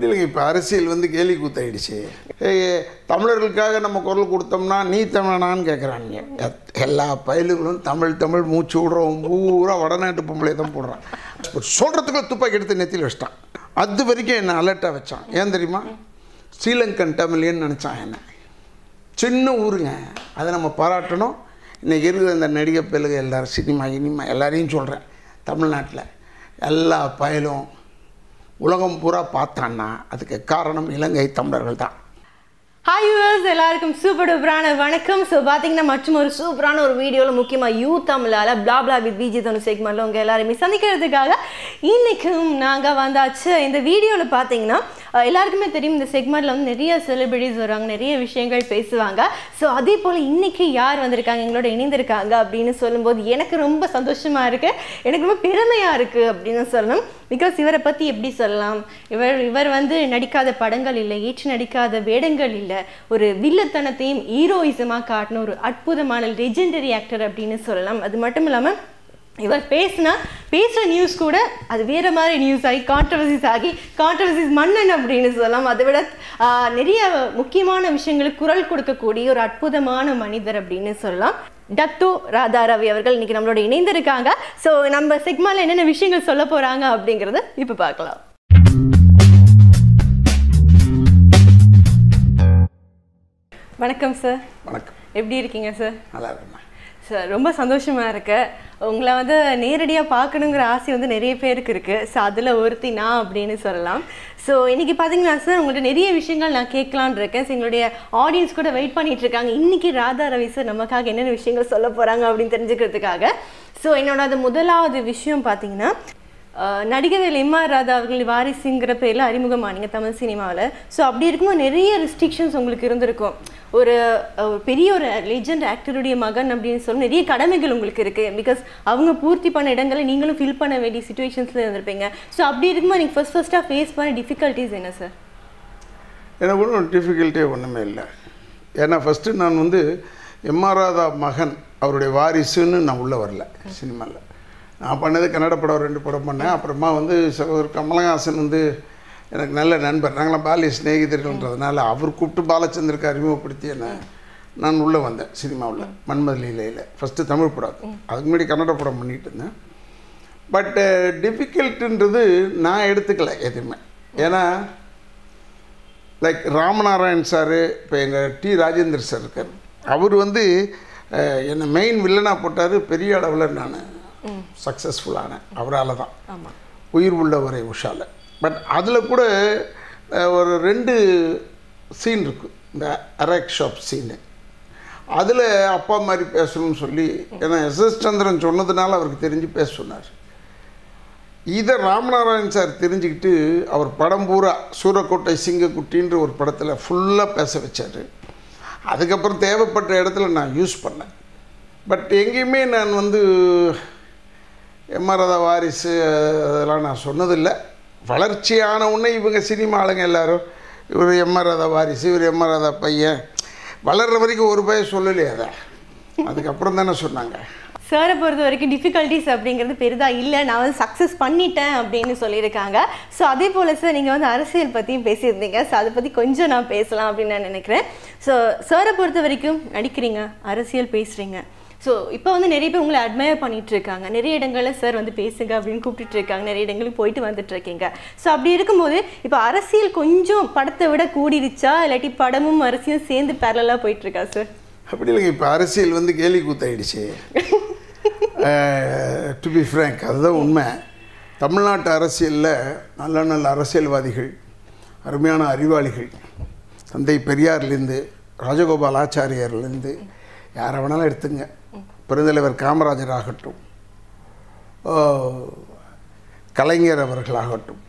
அப்படி இல்லைங்க இப்போ அரசியல் வந்து கேலி கூத்தாயிடுச்சு? ஏய், தமிழர்களுக்காக நம்ம குரல் கொடுத்தோம்னா நீ தமிழனான்னு கேட்குறாங்க எல்லா பயலுகளும் தமிழ் தமிழ் மூச்சு விடுறோம். பூரா வடநாட்டு பொம்பளை தான் போடுறான். சொல்கிறதுக்குள்ள துப்பாக்கி எடுத்து நெத்தியில் வச்சிட்டான். அது வரைக்கும் என்னை அலர்ட்டாக வச்சான். ஏன் தெரியுமா? ஸ்ரீலங்கன் தமிழியன்னு நினச்சான் என்ன. சின்ன ஊருங்க. அதை நம்ம பாராட்டணும். இன்றைக்கி இருக்கிற இந்த நடிகை பெலுக எல்லாரும் சினிமா இனிமா எல்லாரையும் சொல்கிறேன் தமிழ்நாட்டில் எல்லா பயலும் உலகம் பூரா பார்த்தான்னா அதுக்கு காரணம் இலங்கை தமிழர்கள் தான் ஹாய் யூவர்ஸ் எல்லாருக்கும் சூப்பர் டூப்பரான வணக்கம். ஸோ பார்த்தீங்கன்னா மற்றும் ஒரு சூப்பரான ஒரு வீடியோவில் முக்கியமாக யூ தமிழால் பிளா பிளா வித் பிஜி தனு செக்மெண்ட்டில் உங்கள் எல்லாருமே சந்திக்கிறதுக்காக இன்றைக்கும் நாங்கள் வந்தாச்சு. இந்த வீடியோவில் பார்த்தீங்கன்னா எல்லாருக்குமே தெரியும் இந்த செக்மெண்ட்டில் வந்து நிறைய செலிபிரிட்டிஸ் வருவாங்க நிறைய விஷயங்கள் பேசுவாங்க. ஸோ அதே போல் இன்றைக்கி யார் வந்திருக்காங்க எங்களோட இணைந்திருக்காங்க அப்படின்னு சொல்லும்போது எனக்கு ரொம்ப சந்தோஷமாக இருக்குது எனக்கு ரொம்ப பெருமையாக இருக்குது அப்படின்னு சொல்லணும். பிகாஸ் இவரை பற்றி எப்படி சொல்லலாம்? இவர் இவர் வந்து நடிக்காத படங்கள் இல்லை ஏற்று நடிக்காத வேடங்கள் இல்லை. ஒரு வில்லத்தனத்தையும் ஹீரோயிசமாக காட்டின ஒரு அற்புதமான லெஜெண்டரி ஆக்டர் அப்படின்னு சொல்லலாம். அது மட்டும் இல்லாமல் இவர் பேசினா பேசுகிற நியூஸ் கூட அது வேற மாதிரி நியூஸ் ஆகி கான்ட்ரவர்சிஸ் ஆகி கான்ட்ரவர்சிஸ் மன்னன் அப்படின்னு சொல்லலாம். அதை விட ஆஹ், நிறைய முக்கியமான விஷயங்களுக்கு குரல் கொடுக்கக்கூடிய ஒரு அற்புதமான மனிதர் அப்படின்னு சொல்லலாம். டத்து ராதா ரவி அவர்கள் இன்னைக்கு நம்மளோட இணைந்திருக்காங்க. ஸோ நம்ம செக்மாவில் என்னென்ன விஷயங்கள் சொல்ல போறாங்க அப்படிங்கறத இப்போ பார்க்கலாம். வணக்கம் சார் வணக்கம். எப்படி இருக்கீங்க சார் நல்லா இருக்குண்ணா சார் ரொம்ப சந்தோஷமா இருக்கு. உங்களை வந்து நேரடியாக பார்க்கணுங்கிற ஆசை வந்து நிறைய பேருக்கு இருக்கு. ஸோ அதில் ஒருத்தி நான் அப்படின்னு சொல்லலாம். ஸோ இன்னைக்கு பார்த்தீங்கன்னா சார் உங்கள்ட்ட நிறைய விஷயங்கள் நான் கேட்கலான்னு இருக்கேன். ஸோ எங்களுடைய ஆடியன்ஸ் கூட வெயிட் பண்ணிட்டு இருக்காங்க. இன்னைக்கு ராதா ரவி சார் நமக்காக என்னென்ன விஷயங்கள் சொல்ல போறாங்க அப்படின்னு தெரிஞ்சுக்கிறதுக்காக. ஸோ என்னோட அது முதலாவது விஷயம் பார்த்தீங்கன்னா நடிகவேல் எம்ஆர் ராதா அவர்கள் வாரிசுங்கிற பேரில் அறிமுகமானீங்க தமிழ் சினிமாவில். ஸோ அப்படி இருக்கும்போது நிறைய ரெஸ்ட்ரிக்ஷன்ஸ் உங்களுக்கு இருந்திருக்கும். ஒரு பெரிய ஒரு லெஜெண்ட் ஆக்டருடைய மகன் அப்படின்னு சொல்லி நிறைய கடமைகள் உங்களுக்கு இருக்குது பிகாஸ் அவங்க பூர்த்தி பண்ண இடங்களை நீங்களும் ஃபில் பண்ண வேண்டிய சுச்சுவேஷன்ஸில் இருந்திருப்பீங்க. ஸோ அப்படி இருக்கும்போது நீங்கள் ஃபர்ஸ்ட் ஃபர்ஸ்ட்டாக ஃபேஸ் பண்ண டிஃபிகல்ட்டிஸ் என்ன சார் எனக்கு ஒன்றும் டிஃபிகல்ட்டே ஒன்றுமே இல்லை. ஏன்னா ஃபஸ்ட்டு நான் வந்து எம்ஆர் ராதா மகன் அவருடைய வாரிசுன்னு நான் உள்ளே வரல சினிமாவில் நான் பண்ணது கன்னட படம் ரெண்டு படம் பண்ணேன். அப்புறமா வந்து ஒரு கமலஹாசன் வந்து எனக்கு நல்ல நண்பர். நாங்களாம் பாலிய சிநேகிதர்கள்ன்றதுனால அவர் கூப்பிட்டு பாலச்சந்தருக்கு அறிமுகப்படுத்தி என்ன நான் உள்ளே வந்தேன் சினிமாவில் மன்மத லீலையில். ஃபஸ்ட்டு தமிழ் படம் அதுக்கு முன்னாடி கன்னட படம் பண்ணிட்டு இருந்தேன். பட்டு டிஃபிகல்ட்டுன்றது uh, நான் எடுத்துக்கல எதுவுமே. ஏன்னா லைக் ராமநாராயண் சார் இப்போ எங்கள் டி ராஜேந்தர் சார் இருக்கார். அவர் வந்து uh, என்னை மெயின் வில்லனாக போட்டார் பெரிய அளவில் நான். சக்ஸஸ்ஃபுல்லானேன் அவரால் தான் உயிர் உள்ளவரை உஷால. பட் அதில் கூட ஒரு ரெண்டு சீன் இருக்குது இந்த அரேக் ஷாப் சீனு அதில் அப்பா மாதிரி பேசணும்னு சொல்லி ஏன்னா எஸ். எஸ். சந்திரன் சொன்னதுனால அவருக்கு தெரிஞ்சு பேச சொன்னார். இதை ராமநாராயண் சார் தெரிஞ்சுக்கிட்டு அவர் படம் பூரா சூரக்கோட்டை சிங்கக்குட்டின்ற ஒரு படத்தில் ஃபுல்லாக பேச வச்சார். அதுக்கப்புறம் தேவைப்பட்ட இடத்துல நான் யூஸ் பண்ணேன். பட் எங்கேயுமே நான் வந்து எம்ஆர்ஆதா வாரிசு அதெல்லாம் நான் சொன்னதில்லை. வளர்ச்சியான உடனே இவங்க சினிமா ஆளுங்க எல்லாரும். இவர் எம்மரத வாரிசு இவர் எம்மரத பையன். வளர்கிற வரைக்கும் ஒரு பையன் சொல்லலையே அதை. அதுக்கப்புறம் தானே சொன்னாங்க. சாரை பொறுத்த வரைக்கும் டிஃபிகல்ட்டிஸ் அப்படிங்கிறது பெரிதாக இல்லை. நான் வந்து சக்ஸஸ் பண்ணிட்டேன் அப்படின்னு சொல்லியிருக்காங்க. ஸோ அதே போல் சார் நீங்கள் வந்து அரசியல் பற்றியும் பேசியிருந்தீங்க. ஸோ அதை பற்றி கொஞ்சம் நான் பேசலாம் அப்படின்னு நான் நினைக்கிறேன். ஸோ சாரை பொறுத்த வரைக்கும் நடிக்கிறீங்க அரசியல் பேசுகிறீங்க ஸோ இப்போ வந்து நிறைய பேர் உங்களை அட்மையர் பண்ணிட்டு இருக்காங்க. நிறைய இடங்களில் சார் வந்து பேசுங்க அப்படின்னு கூப்பிட்டுட்டு இருக்காங்க. நிறைய இடங்களுக்கு போயிட்டு வந்துட்டு இருக்கீங்க. ஸோ அப்படி இருக்கும்போது இப்போ அரசியல் கொஞ்சம் படத்தை விட கூடிருச்சா? இல்லாட்டி படமும் அரசியலும் சேர்ந்து பேரலாக போயிட்டு இருக்கா சார் அப்படி இல்லைங்க இப்போ அரசியல் வந்து கேலி கூத்தாயிடுச்சு. டு பி ஃப்ரேங்க் அதுதான் உண்மை. தமிழ்நாட்டு அரசியலில் நல்ல நல்ல அரசியல்வாதிகள் அருமையான அறிவாளிகள் தந்தை பெரியார்லேருந்து ராஜகோபால் ஆச்சாரியார்லேருந்து யாரை வேணாலும் எடுத்துங்க. பெருந்தலைவர் காமராஜர் ஆகட்டும். கலைஞர் அவர்களாகட்டும்.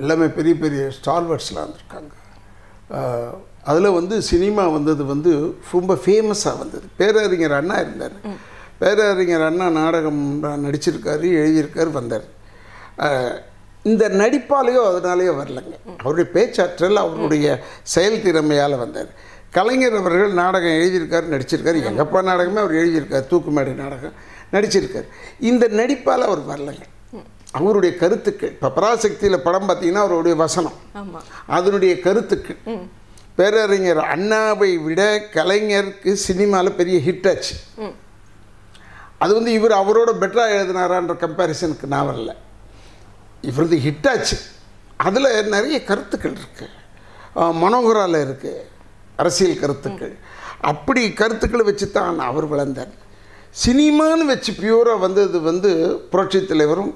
எல்லாமே பெரிய பெரிய ஸ்டார்வர்ட்ஸ்லாம் வந்திருக்காங்க அதில் வந்து சினிமா வந்தது வந்து ரொம்ப ஃபேமஸாக வந்தது. பேரறிஞர் அண்ணா இருந்தார். பேரறிஞர் அண்ணா நாடகம் நடிச்சிருக்காரு எழுதியிருக்காரு வந்தார். இந்த நடிப்பாலேயோ அதனாலேயோ வரலங்க. அவருடைய பேச்சாற்றல் அவருடைய செயல் திறமையால் வந்தார். கலைஞர் அவர்கள் நாடகம் எழுதியிருக்காரு நடிச்சிருக்காரு. எங்கப்பா நாடகமே அவர் எழுதியிருக்காரு. தூக்குமேடை நாடகம் நடிச்சிருக்காரு. இந்த நடிப்பால் அவர் வரலங்க. அவருடைய கருத்துக்கள் இப்போ பராசக்தியில் படம் பார்த்தீங்கன்னா அவருடைய வசனம். அதனுடைய கருத்துக்கள் பேரறிஞர் அண்ணாவை விட கலைஞருக்கு சினிமாவில் பெரிய ஹிட் ஆச்சு. அது வந்து இவர் அவரோட பெட்டராக எழுதினாரான்ற கம்பேரிசனுக்கு நான் வரல. இவரது ஹிட் ஆச்சு. அதில் நிறைய கருத்துக்கள் இருக்குது மனோகரால இருக்குது அரசியல் கருத்துக்கள். அப்படி கருத்துக்களை வச்சு தான் அவர் வளர்ந்தார். சினிமான்னு வச்சு பியூராக வந்தது வந்து புரட்சித் தலைவரும்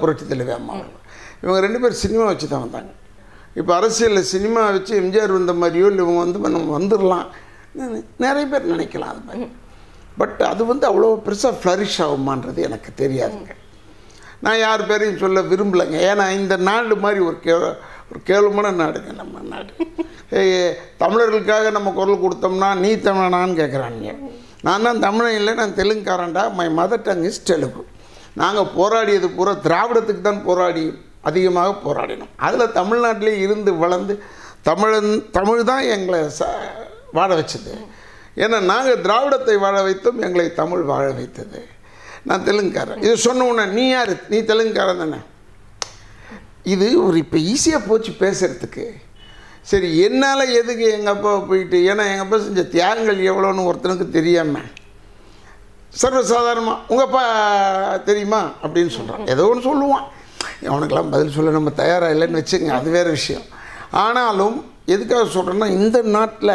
புரட்சி தலைவி அம்மாவும் இவங்க ரெண்டு பேரும் சினிமா வச்சு தான் வந்தாங்க. இப்போ அரசியலில் சினிமா வச்சு எம்ஜிஆர் வந்த மாதிரியோ இல்லை இவங்க வந்து நம்ம வந்துடலாம் நிறைய பேர் நினைக்கலாம் அது மாதிரி. பட் அது வந்து அவ்வளோ பெருசாக ஃப்ளரிஷ் ஆகுமான்றது எனக்கு தெரியாதுங்க. நான் யார் பேரையும் சொல்ல விரும்பலைங்க. ஏன்னா இந்த நாடு மாதிரி ஒரு கே ஒரு கேவலமான நாடுங்க நம்ம நாடு. தமிழர்களுக்காக நம்ம குரல் கொடுத்தோம்னா நீ தமிழனான்னு கேட்குறாங்க நான் தான் தமிழன் இல்லை நான் தெலுங்குக்காரன்டா. My mother tongue is Telugu நாங்கள் போராடியது பூரா திராவிடத்துக்கு தான் போராடி அதிகமாக போராடினோம். அதில் தமிழ்நாட்டிலே இருந்து வளர்ந்து தமிழன் தமிழ் தான் எங்களை ச வாழ வச்சது. ஏன்னா நாங்கள் திராவிடத்தை வாழ வைத்தோம் எங்களை தமிழ் வாழ வைத்தது. நான் தெலுங்குக்காரன். இது சொன்ன உடனே நீ யார்? நீ தெலுங்குக்காரன் தானே? இது ஒரு இப்போ ஈஸியாக போச்சு பேசுகிறதுக்கு சரி என்னால் எதுக்கு எங்கள் அப்பா போயிட்டு ஏன்னா எங்கள் அப்பா செஞ்ச தியாகங்கள் எவ்வளோன்னு ஒருத்தனுக்கு தெரியாமல் சர்வசாதாரணமாக உங்கள் அப்பா தெரியுமா? அப்படின்னு சொல்கிறான் ஏதோ ஒன்று சொல்லுவான். அவனுக்கெல்லாம் பதில் சொல்ல நம்ம தயாராக இல்லைன்னு வச்சுங்க அது வேறு விஷயம். ஆனாலும் எதுக்காக சொல்கிறேன்னா இந்த நாட்டில்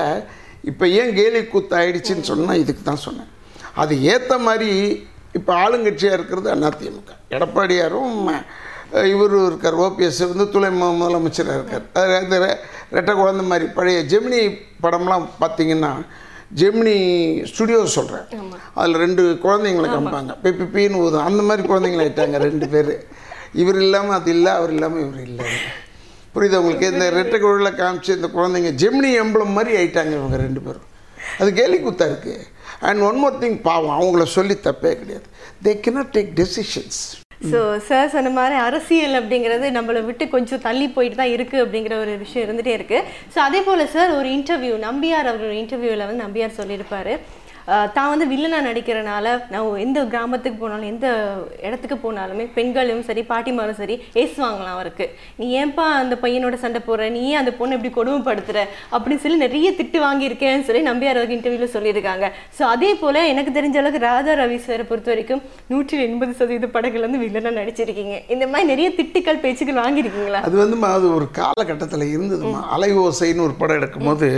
இப்போ ஏன் கேலி கூத்து ஆயிடுச்சுன்னு சொன்னால் இதுக்கு தான் சொன்னேன். அது ஏற்ற மாதிரி இப்போ ஆளுங்கட்சியாக இருக்கிறது அதிமுக. எடப்பாடியாரும் அஹ், இருக்கார். ஓபிஎஸ் வந்து துணை முதலமைச்சராக இருக்கார். அது ரெட்டை குழந்தை மாதிரி. பழைய ஜெமினி படம்லாம் பார்த்தீங்கன்னா ஜெமினி ஸ்டுடியோ சொல்கிறேன் அதில் ரெண்டு குழந்தைங்களை காமிப்பாங்க பிப்பி பீன்னு ஊதும். அந்த மாதிரி குழந்தைங்களை ஆயிட்டாங்க ரெண்டு பேர். இவர் இல்லாமல் அது இல்லை அவர் இல்லாமல் இவர் இல்லை. புரியுது உங்களுக்கு? இந்த ரெட்டை குழலில் காமிச்சு இந்த குழந்தைங்க ஜெமினி எம்பளம் மாதிரி ஆயிட்டாங்க இவங்க ரெண்டு பேரும். அது கேலி குத்தா இருக்குது அண்ட் ஒன் மோர் திங் பாவம் அவங்கள சொல்லி தப்பே கிடையாது. They cannot take decisions so sir சொன்ன மாதிரி அரசியல் அப்படிங்கிறது நம்மளை விட்டு கொஞ்சம் தள்ளி போயிட்டு தான் இருக்குது அப்படிங்கிற ஒரு விஷயம் இருந்துகிட்டே இருக்குது ஸோ அதே போல் சார் ஒரு இன்டர்வியூ நம்பியார் அவரோட இன்டர்வியூவில் வந்து நம்பியார் சொல்லியிருப்பார். தான் வந்து வில்லனாக நடிக்கிறனால நான் எந்த கிராமத்துக்கு போனாலும் எந்த இடத்துக்கு போனாலுமே பெண்களும் சரி பாட்டிமாரும் சரி ஏசுவாங்களாம் அவருக்கு. நீ ஏன்பா அந்த பையனோட சண்டை போடுற? நீ ஏன் அந்த பொண்ணை இப்படி கொடுமைப்படுத்துற? அப்படின்னு சொல்லி நிறைய திட்டு வாங்கியிருக்கேன்னு சொல்லி நம்பியார் அவருக்கு இன்டர்வியூவில் சொல்லியிருக்காங்க. ஸோ அதே போல் எனக்கு தெரிஞ்ச அளவுக்கு ராதா ரவி சாரை பொறுத்த வரைக்கும் நூற்றி எண்பது சதவீத படங்கள் வந்து வில்லனாக நடிச்சிருக்கீங்க. இந்த மாதிரி நிறைய திட்டுக்கள் பேச்சுக்கள் வாங்கியிருக்கீங்களா? அது வந்துமா அது ஒரு காலகட்டத்தில் இருந்ததுமா. அலை ஓசைன்னு ஒரு படம் எடுக்கும்போது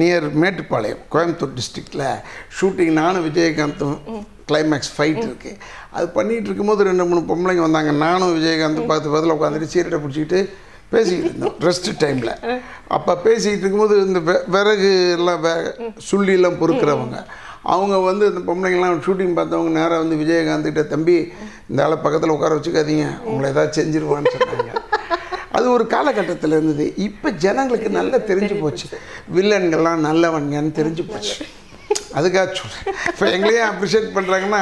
நியர் மேட்டுப்பாளையம் கோயம்புத்தூர் டிஸ்ட்ரிக்டில் ஷூட்டிங் நானும் விஜயகாந்தும் கிளைமேக்ஸ் ஃபைட் இருக்குது அது பண்ணிகிட்டு இருக்கும்போது ரெண்டு மூணு பொம்பளைங்க வந்தாங்க. நானும் விஜயகாந்த் பார்த்து பதில் உட்காந்துட்டு சீரட்டை பிடிச்சிக்கிட்டு பேசிக்கிட்டு இருந்தோம். ரெஸ்ட் டைமில் அப்போ பேசிக்கிட்டு இருக்கும்போது இந்த வெ- விறகு எல்லாம் வே சுள்ளியெல்லாம் பொறுக்கிறவங்க. அவங்க வந்து இந்த பொம்பளைங்கலாம் ஷூட்டிங் பார்த்தவங்க நேராக வந்து விஜயகாந்த் கிட்ட தம்பி இந்த ஆளை பக்கத்தில் உட்கார வச்சுக்காதீங்க. உங்களை ஏதாவது செஞ்சிருவான்னு சொன்னாங்க. அது ஒரு காலகட்டத்தில் இருந்தது. இப்போ ஜனங்களுக்கு நல்லா தெரிஞ்சு போச்சு. வில்லன்கள்லாம் நல்லவன்கன்னு தெரிஞ்சு போச்சு. அதுக்காக சொல்கிறேன் இப்போ எங்களையும் அப்ரிஷியேட் பண்ணுறாங்கன்னா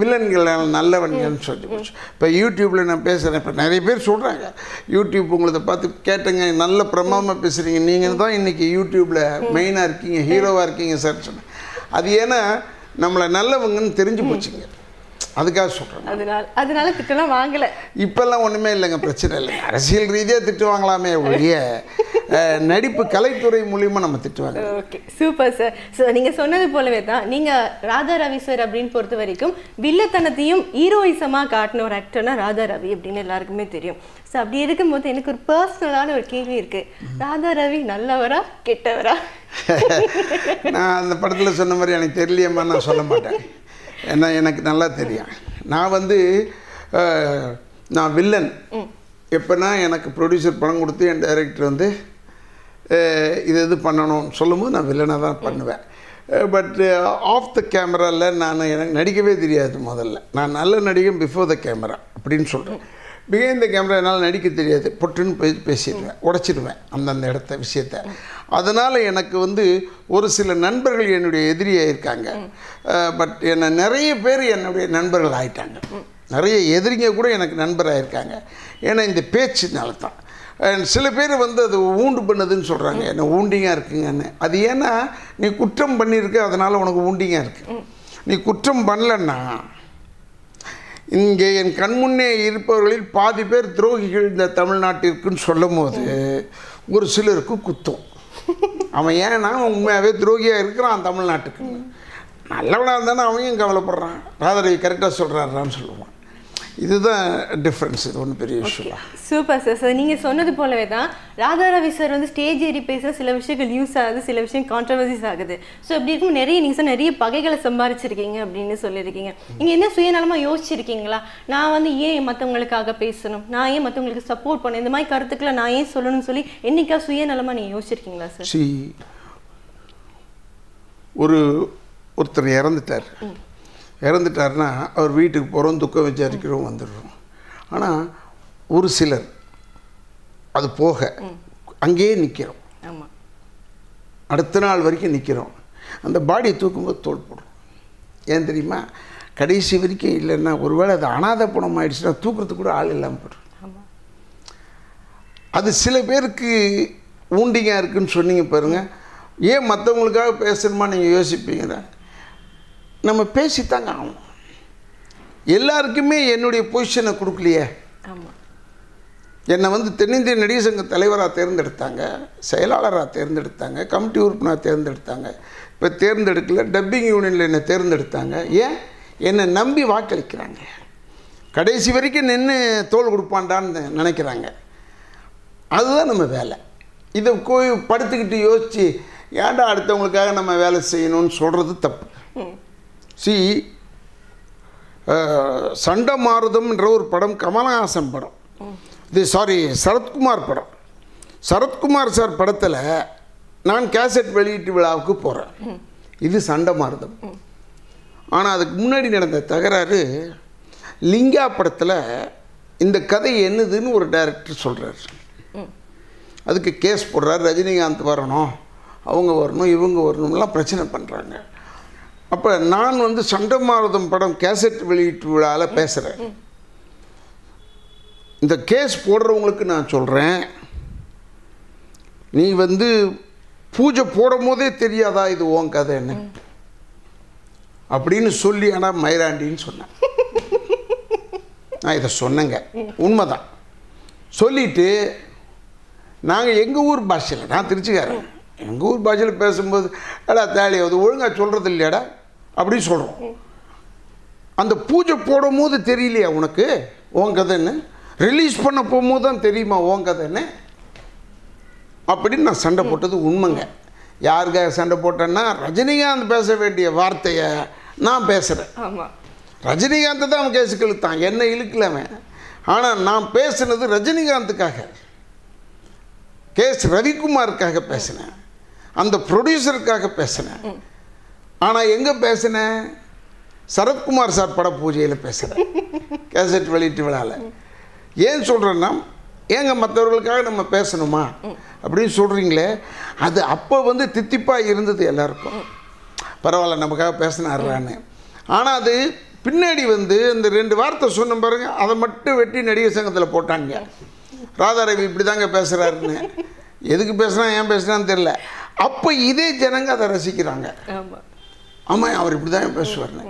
வில்லன்கள் நல்லவன்கன்னு சொல்லி போச்சு. இப்போ யூடியூப்பில் நான் பேசுகிறேன் இப்போ நிறைய பேர் சொல்கிறாங்க யூடியூப் உங்களை பார்த்து கேட்டேங்க நல்ல பிரமாதமாக பேசுகிறீங்க நீங்கள் தான் இன்றைக்கி யூடியூப்பில் மெயினாக இருக்கீங்க ஹீரோவாக இருக்கீங்க சார் சொன்னேன். அது ஏன்னா நம்மளை நல்லவங்கன்னு தெரிஞ்சு போச்சுங்க. அதுக்காக சொல்கிறேன் அதனால அதனால திட்டெல்லாம் வாங்கலை. இப்போல்லாம் ஒன்றுமே இல்லைங்க பிரச்சனை இல்லைங்க. அரசியல் ரீதியாக திட்டு வாங்கலாமே ஒழிய நடிப்பு கலைத்துறை மூலியமாக நம்ம திட்டுவாங்க. ஓகே சூப்பர் சார் ஸோ நீங்கள் சொன்னது போலவே தான் நீங்கள் ராதா ரவி சார் அப்படின்னு பொறுத்த வரைக்கும் வில்லத்தனத்தையும் ஹீரோயிசமாக காட்டின ஒரு ஆக்டர்னா ராதா ரவி அப்படின்னு எல்லாருக்குமே தெரியும். ஸோ அப்படி இருக்கும்போது எனக்கு ஒரு பர்சனலான ஒரு கேள்வி இருக்கு. ராதா ரவி நல்லவரா கெட்டவரா? நான் அந்த படத்தில் சொன்ன மாதிரி எனக்கு தெரியலையம்மா நான் சொல்ல மாட்டேன். ஏன்னா எனக்கு நல்லா தெரியும். நான் வந்து நான் வில்லன் எப்போனா எனக்கு ப்ரொடியூசர் பணம் கொடுத்து என் டைரக்டர் வந்து இது இது பண்ணணும்னு சொல்லும்போது நான் வில்லனாக தான் பண்ணுவேன். பட் ஆஃப் த கேமராவில் நான் எனக்கு நடிக்கவே தெரியாது முதல்ல. நான் நல்ல நடிகன் பிஃபோர் த கேமரா அப்படின்னு சொல்கிறேன் பிகைன் த கேமரா என்னால் நடிக்க தெரியாது. பொட்டுன்னு போய் பேசிடுவேன் உடச்சிடுவேன் அந்தந்த இடத்த விஷயத்த. அதனால் எனக்கு வந்து ஒரு சில நண்பர்கள் என்னுடைய எதிரியாக இருக்காங்க. பட் என்னை நிறைய பேர் என்னுடைய நண்பர்கள் ஆயிட்டாங்க. நிறைய எதிரிங்க கூட எனக்கு நண்பராக இருக்காங்க ஏன்னா இந்த பேச்சுனால தான் சில பேர் வந்து அது ஊண்டு பண்ணுதுன்னு சொல்கிறாங்க என்ன ஊண்டிங்காக இருக்குங்கன்னு. அது ஏன்னா நீ குற்றம் பண்ணியிருக்க அதனால் உனக்கு ஊண்டிங்காக இருக்கு. நீ குற்றம் பண்ணலன்னா இங்கே என் கண்முன்னே இருப்பவர்களில் பாதி பேர் துரோகிகள் இந்த தமிழ்நாட்டிற்குன்னு சொல்லும் போது ஒரு சிலருக்கு குத்தும். அவன் ஏன்னா உண்மையாகவே துரோகியாக இருக்கிறான் தமிழ்நாட்டுக்கு நல்லவனாக இருந்தானே அவன் கவலைப்படுறான்? ராதரவி கரெக்டாக சொல்கிறாரான்னு சொல்லுவான் இதுதான் டிஃப்ரென்ஸ் இது ஒன்றும் பெரிய விஷயம் சூப்பர் சார் சார் நீங்கள் சொன்னது போலவே தான் ராதா ரவி சார் வந்து ஸ்டேஜ் ஏறி பேச சில விஷயங்கள் யூஸ் ஆகுது சில விஷயம் கான்ட்ரவர்சிஸ் ஆகுது. ஸோ இப்படி இருக்கும் நிறைய நீங்கள் சார் நிறைய பகைகளை சம்பாரிச்சிருக்கீங்க அப்படின்னு சொல்லியிருக்கீங்க. நீங்கள் என்ன சுயநலமாக யோசிச்சிருக்கீங்களா? நான் வந்து ஏன் மற்றவங்களுக்காக பேசணும்? நான் ஏன் மற்றவங்களுக்கு சப்போர்ட் பண்ணேன் இந்த மாதிரி கருத்துக்களை நான் ஏன் சொல்லணும்னு சொல்லி என்னைக்கா சுயநலமாக நீங்கள் யோசிச்சிருக்கீங்களா சார் சி ஒரு ஒருத்தர் இறந்துட்டார். இறந்துட்டாருன்னா அவர் வீட்டுக்கு போகிறோம் துக்கம் விசாரிக்கிறோம் வந்துடுறோம். ஆனால் ஒரு சிலர் அது போக அங்கேயே நிற்கிறோம் அடுத்த நாள் வரைக்கும் நிற்கிறோம் அந்த பாடியை தூக்கும்போது தோல் போடுறோம். ஏன் தெரியுமா? கடைசி வரைக்கும் இல்லைன்னா ஒருவேளை அது அனாதை பணம் ஆயிடுச்சுன்னா தூக்குறதுக்கு கூட ஆள் இல்லாமல் ஆமாம் அது சில பேருக்கு ஊண்டிங்காக இருக்குன்னு சொன்னீங்க பாருங்க. ஏன் மற்றவங்களுக்காக பேசணுமா நீங்கள் யோசிப்பீங்க நம்ம பேசித்தாங்க ஆகணும். எல்லாருக்குமே என்னுடைய பொசிஷனை கொடுக்கலையே. என்னை வந்து தென்னிந்திய நடிகர் சங்க தலைவராக தேர்ந்தெடுத்தாங்க செயலாளராக தேர்ந்தெடுத்தாங்க கமிட்டி உறுப்பினராக தேர்ந்தெடுத்தாங்க. இப்போ தேர்ந்தெடுக்கல டப்பிங் யூனியனில் என்னை தேர்ந்தெடுத்தாங்க. ஏன்? என்னை நம்பி வாக்களிக்கிறாங்க. கடைசி வரைக்கும் நின்று தோல் கொடுப்பான்டான்னு நினைக்கிறாங்க. அதுதான் நம்ம வேலை. இதை போய் படுத்துக்கிட்டு யோசித்து ஏன்டா அடுத்தவங்களுக்காக நம்ம வேலை செய்யணும்னு சொல்கிறது தப்பு. சி uh, சண்டை மாறுதம்ன்ற ஒரு படம் கமலஹாசன் படம். இது சாரி சரத்குமார் படம். சரத்குமார் சார் படத்தில் நான் கேசட் வெளியீட்டு விழாவுக்கு போகிறேன் இது சண்டை மாறுதம். ஆனால் அதுக்கு முன்னாடி நடந்த தகராறு லிங்கா படத்தில் இந்த கதை என்னதுன்னு ஒரு டைரக்டர் சொல்கிறார் அதுக்கு கேஸ் போடுறார். ரஜினிகாந்த் வரணும் அவங்க வரணும் இவங்க வரணும்லாம் பிரச்சனை பண்ணுறாங்க அப்போ நான் வந்து சண்டை மாறுதம் படம் கேசட் வெளியீட்டு விழாவில் பேசுகிறேன் இந்த கேஸ் போடுறவங்களுக்கு நான் சொல்கிறேன் நீ வந்து பூஜை போடும் போதே தெரியாதா இது உன் கதைன்னு அப்படின்னு சொல்லி ஆனால் மயிராண்டின்னு சொன்னேன். நான் இதை சொன்னேங்க. உண்மைதான். சொல்லிட்டு நாங்கள் எங்கள் ஊர் பாஷையில் நான் திருச்சிக்காரன். எங்கள் ஊர் பாஷையில் பேசும்போது எடா தாலி அது ஒழுங்காக சொல்கிறது இல்லையாடா? அப்படின்னு சொல்கிறோம் அந்த பூஜை போடும் போது தெரியலையா உனக்கு? உன் கதைன்னு? ரிலீஸ் பண்ண போகும்போது தான் தெரியுமா உன் கதைன்னு? அப்படின்னு நான் சண்டை போட்டது உண்மைங்க. யாருக்காக சண்டை போட்டேன்னா ரஜினிகாந்த் பேச வேண்டிய வார்த்தையை நான் பேசுகிறேன் ரஜினிகாந்த் தான் அவன் கேஸுக்கு இழுத்தான். என்ன இழுக்கல அவன். ஆனால் நான் பேசுனது ரஜினிகாந்துக்காக. கேஸ் ரவிக்குமாருக்காக பேசினேன். அந்த ப்ரொடியூசருக்காக பேசினேன். ஆனால் எங்கே பேசினேன் சரத்குமார் சார் பட பூஜையில் பேசுகிறேன் கேசட் வெளியீட்டு விழாவில் ஏன் சொல்கிறேன்னா ஏங்க மற்றவர்களுக்காக நம்ம பேசணுமா? அப்படின்னு சொல்கிறீங்களே அது அப்போ வந்து தித்திப்பாக இருந்தது எல்லாருக்கும். பரவாயில்ல நமக்காக பேசினார்றான்னு. ஆனால் அது பின்னாடி வந்து இந்த ரெண்டு வார்த்தை சொன்ன பாருங்க அதை மட்டும் வெட்டி நடிகர் சங்கத்தில் போட்டாங்க. ராதாரவி இப்படி தாங்க பேசுகிறாருன்னு எதுக்கு பேசுனா ஏன் பேசுனான்னு தெரில அப்போ இதே ஜனங்க அதை ரசிக்கிறாங்க. ஆமாம் அவர் இப்படி தான் பேசுவார்னு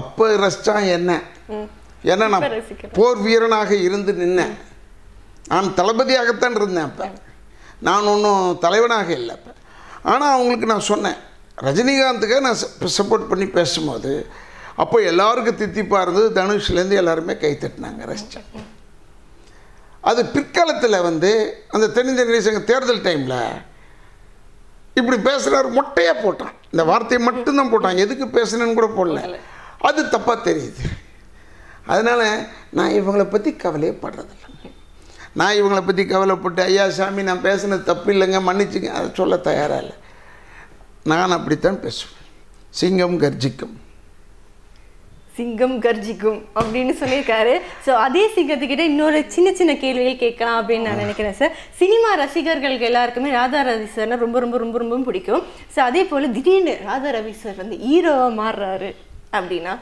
அப்போ ரசித்தா என்ன? ஏன்னா நான். போர் வீரனாக இருந்து நின்னேன். நான் தளபதியாகத்தான் இருந்தேன் அப்போ. நான் ஒன்றும் தலைவனாக இல்லை அப்போ. ஆனால் அவங்களுக்கு நான் சொன்னேன். ரஜினிகாந்துக்காக நான் சப்போர்ட் பண்ணி பேசும்போது அப்போ எல்லாருக்கும் தித்திப்பாக இருந்தது. தனுஷ்லேருந்து எல்லாருமே கை தட்டினாங்க ரசித்தேன் அது பிற்காலத்தில் வந்து அந்த தென்னிந்திய சங்க தேர்தல் டைமில் இப்படி பேசுகிறாரு மொட்டையாக போட்டான். இந்த வார்த்தையை மட்டும்தான் போட்டான். எதுக்கு பேசுனேன்னு கூட போடல. அது தப்பாக தெரியுது. அதனால் நான் இவங்களை பற்றி கவலையே படுறதில்ல நான் இவங்களை பற்றி கவலைப்பட்டு ஐயா சாமி நான் பேசுனது தப்பு இல்லைங்க மன்னிச்சுங்க. அதை சொல்ல தயாராக இல்லை. நான் அப்படித்தான் பேசுவேன். சிங்கம் கர்ஜிக்கும். சிங்கம் கர்ஜிக்கும் அப்படின்னு சொல்லியிருக்காரு. ஸோ அதே சிங்கத்துக்கிட்ட இன்னொரு சின்ன சின்ன கேள்விகள் கேட்கலாம் அப்படின்னு நான் நினைக்கிறேன் சார் சினிமா ரசிகர்களுக்கு எல்லாருக்குமே ராதா ரவி சார்னா ரொம்ப ரொம்ப ரொம்ப ரொம்ப பிடிக்கும். ஸோ அதே போல் திடீர்னு ராதா ரவி சார் வந்து ஹீரோவாக மாறுறாரு அப்படின்னா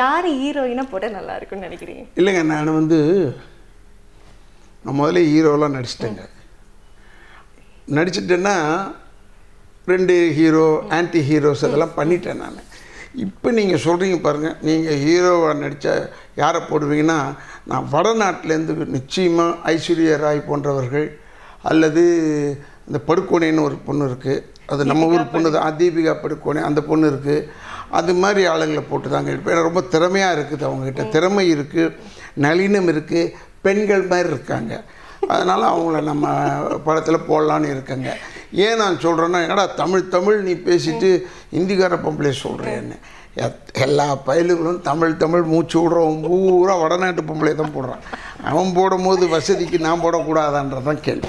யார் ஹீரோயினாக போட்டால் நல்லா இருக்கும்னு நினைக்கிறீங்க? இல்லைங்க நான் வந்து நான் முதல்ல ஹீரோலாம் நடிச்சிட்டேங்க. நடிச்சிட்டேன்னா ரெண்டு ஹீரோ ஆன்டி ஹீரோஸ் அதெல்லாம் பண்ணிட்டேன் நான். இப்போ நீங்கள் சொல்கிறீங்க பாருங்கள் நீங்கள் ஹீரோவாக நடித்த யாரை போடுவீங்கன்னா நான் வடநாட்டிலேருந்து நிச்சயமாக ஐஸ்வர்யா ராய் போன்றவர்கள் அல்லது இந்த படுகோணைன்னு ஒரு பொண்ணு இருக்குது அது நம்ம ஊர் பொண்ணு தான். தீபிகா படுகோணை அந்த பொண்ணு இருக்குது அது மாதிரி ஆளுங்களை போட்டு தாங்க இப்போ ஏன்னா ரொம்ப திறமையாக இருக்குது அவங்கக்கிட்ட திறமை இருக்குது நளினம் இருக்குது பெண்கள் மாதிரி இருக்காங்க. அதனால் அவங்கள நம்ம படத்தில் போடலான்னு இருக்கேங்க. ஏன் நான் சொல்கிறேன்னா என்னடா தமிழ் தமிழ் நீ பேசிட்டு இந்திக்கார பொம்பளை சொல்கிறேன்னு எல்லா பயலுகளும் தமிழ் தமிழ் மூச்சு விடுறவன் பூரா வடநாட்டு பொம்பளை தான் போடுறான். அவன் போடும்போது வசதிக்கு நான் போடக்கூடாதான்றதான் கேள்வி.